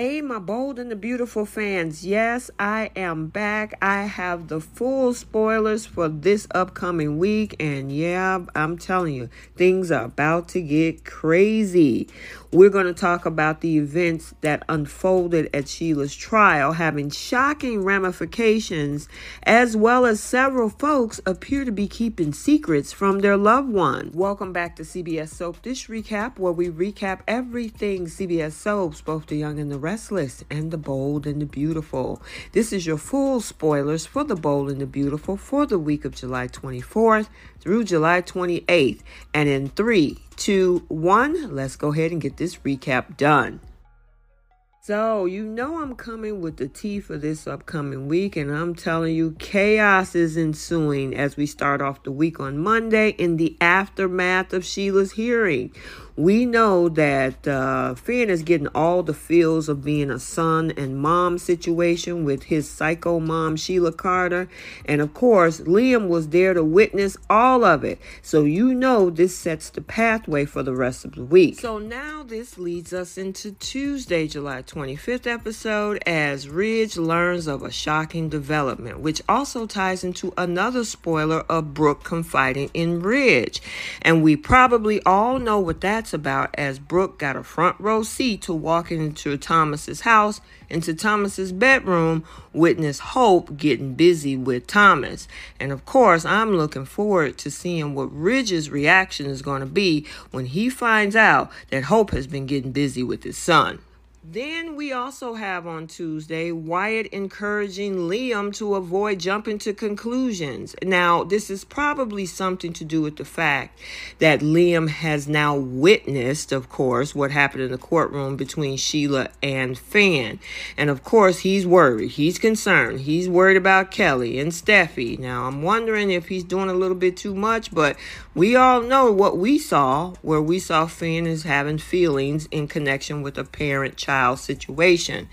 Hey, my bold and the beautiful fans. Yes, I am back. I have the full spoilers for this upcoming week. And yeah, I'm telling you, things are about to get crazy. We're going to talk about the events that unfolded at Sheila's trial, having shocking ramifications, as well as several folks appear to be keeping secrets from their loved one. Welcome back to CBS Soap Dish Recap, where we recap everything CBS Soaps, both the young and the restless, and the bold and the beautiful. This is your full spoilers for the bold and the beautiful for the week of July 24th through July 28th. And in three, two, one, let's go ahead and get this recap done. So, you know, I'm coming with the tea for this upcoming week, and I'm telling you, chaos is ensuing as we start off the week on Monday in the aftermath of Sheila's hearing we know that uh, Finn is getting all the feels of being a son and mom situation with his psycho mom, Sheila Carter. And of course, Liam was there to witness all of it. So you know this sets the pathway for the rest of the week. So now this leads us into Tuesday, July 25th episode as Ridge learns of a shocking development, which also ties into another spoiler of Brooke confiding in Ridge. And we probably all know what that's about as Brooke got a front row seat to walking into Thomas's house, into Thomas's bedroom, witness Hope getting busy with Thomas. And of course, I'm looking forward to seeing what Ridge's reaction is going to be when he finds out that Hope has been getting busy with his son. Then we also have on Tuesday Wyatt encouraging Liam to avoid jumping to conclusions. Now, this is probably something to do with the fact that Liam has now witnessed, of course, what happened in the courtroom between Sheila and Finn. And of course, he's worried. He's concerned. He's worried about Kelly and Steffy. Now, I'm wondering if he's doing a little bit too much, but we all know what we saw, where we saw Finn is having feelings in connection with a parent child child situation.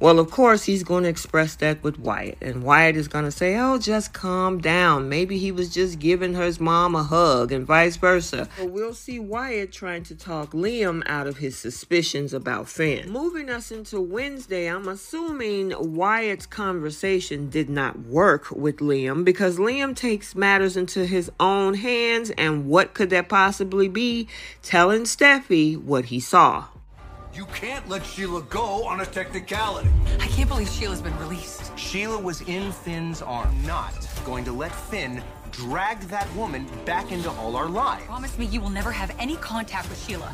Well, of course, he's going to express that with Wyatt. And Wyatt is going to say, oh, just calm down. Maybe he was just giving his mom a hug and vice versa. But we'll see Wyatt trying to talk Liam out of his suspicions about Finn. Moving us into Wednesday, I'm assuming Wyatt's conversation did not work with Liam because Liam takes matters into his own hands. And what could that possibly be? Telling Steffy what he saw. You can't let Sheila go on a technicality. I can't believe Sheila's been released. Sheila was in Finn's arm. Not going to let Finn drag that woman back into all our lives. Promise me you will never have any contact with Sheila.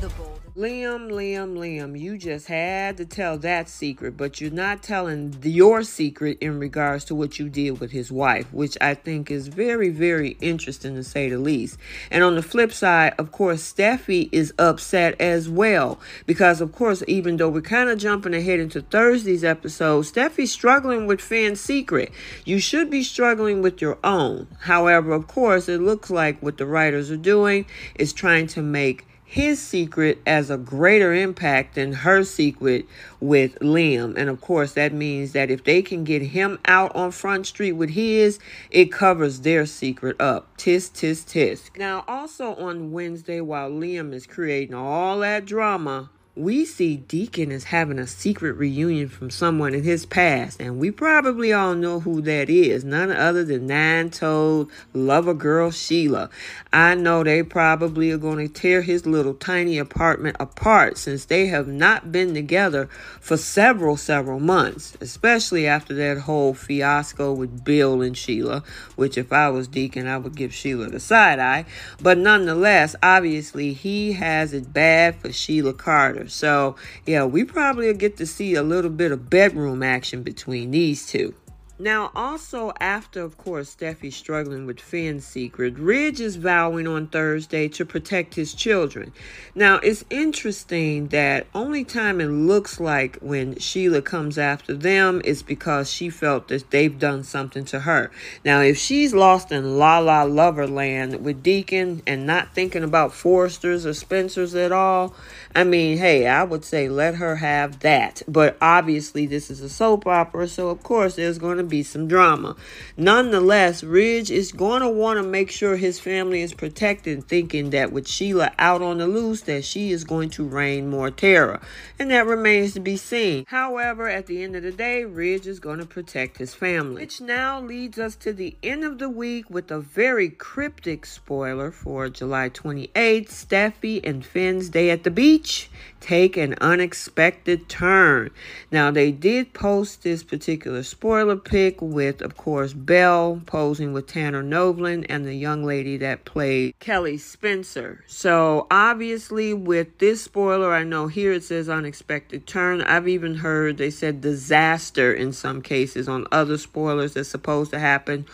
The bold. Liam, Liam, Liam, you just had to tell that secret, but you're not telling your secret in regards to what you did with his wife, which I think is very, very interesting to say the least. And on the flip side, of course, Steffy is upset as well because, of course, even though we're kind of jumping ahead into Thursday's episode, Steffy's struggling with Finn's secret. You should be struggling with your own. However, of course, it looks like what the writers are doing is trying to make his secret as a greater impact than her secret with Liam. And of course, that means that if they can get him out on Front Street with his, it covers their secret up. Tisk, tisk, tisk. Now, also on Wednesday, while Liam is creating all that drama, we see Deacon as having a secret reunion from someone in his past, and we probably all know who that is. None other than nine toed lover girl Sheila. I know they probably are going to tear his little tiny apartment apart since they have not been together for several, several months, especially after that whole fiasco with Bill and Sheila, which if I was Deacon, I would give Sheila the side eye. But nonetheless, obviously, he has it bad for Sheila Carter. So, yeah, we probably get to see a little bit of bedroom action between these two. Now, also after, of course, Steffy's struggling with Finn's secret, Ridge is vowing on Thursday to protect his children. Now, it's interesting that only time it looks like when Sheila comes after them is because she felt that they've done something to her. Now, if she's lost in La La Loverland with Deacon and not thinking about Forresters or Spencers at all, I mean, hey, I would say let her have that. But obviously, this is a soap opera, so of course, there's going to be some drama. Nonetheless, Ridge is going to want to make sure his family is protected, thinking that with Sheila out on the loose, that she is going to rain more terror. And that remains to be seen. However, at the end of the day, Ridge is going to protect his family. Which now leads us to the end of the week with a very cryptic spoiler for July 28th. Steffy and Finn's day at the beach take an unexpected turn. Now, they did post this particular spoiler pic with, of course, Belle posing with Tanner Novlan and the young lady that played Kelly Spencer. So, obviously, with this spoiler, I know here it says unexpected turn. I've even heard they said disaster in some cases on other spoilers that's supposed to happen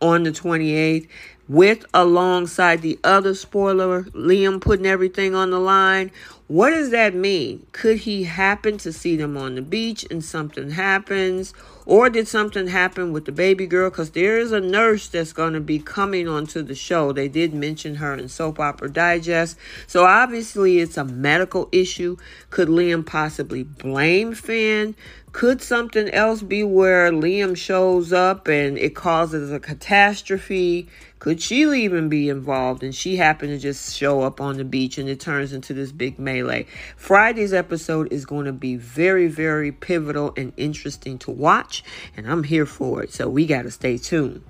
on the 28th with alongside the other spoiler, Liam putting everything on the line. What does that mean? Could he happen to see them on the beach and something happens? Or did something happen with the baby girl? Because there is a nurse that's going to be coming onto the show. They did mention her in Soap Opera Digest. So obviously it's a medical issue. Could Liam possibly blame Finn? Could something else be where Liam shows up and it causes a catastrophe? Could she even be involved and she happened to just show up on the beach and it turns into this big melee? Friday's episode is going to be very, very pivotal and interesting to watch, and I'm here for it. So we got to stay tuned.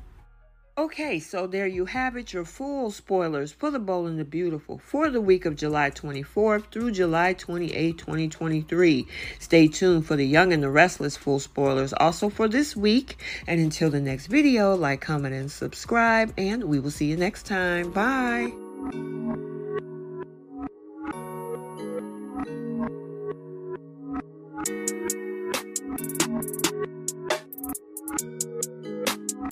Okay, so there you have it, your full spoilers for The Bold and the Beautiful for the week of July 24th through July 28, 2023. Stay tuned for the Young and the Restless full spoilers also for this week. And until the next video, like, comment, and subscribe, and we will see you next time. Bye.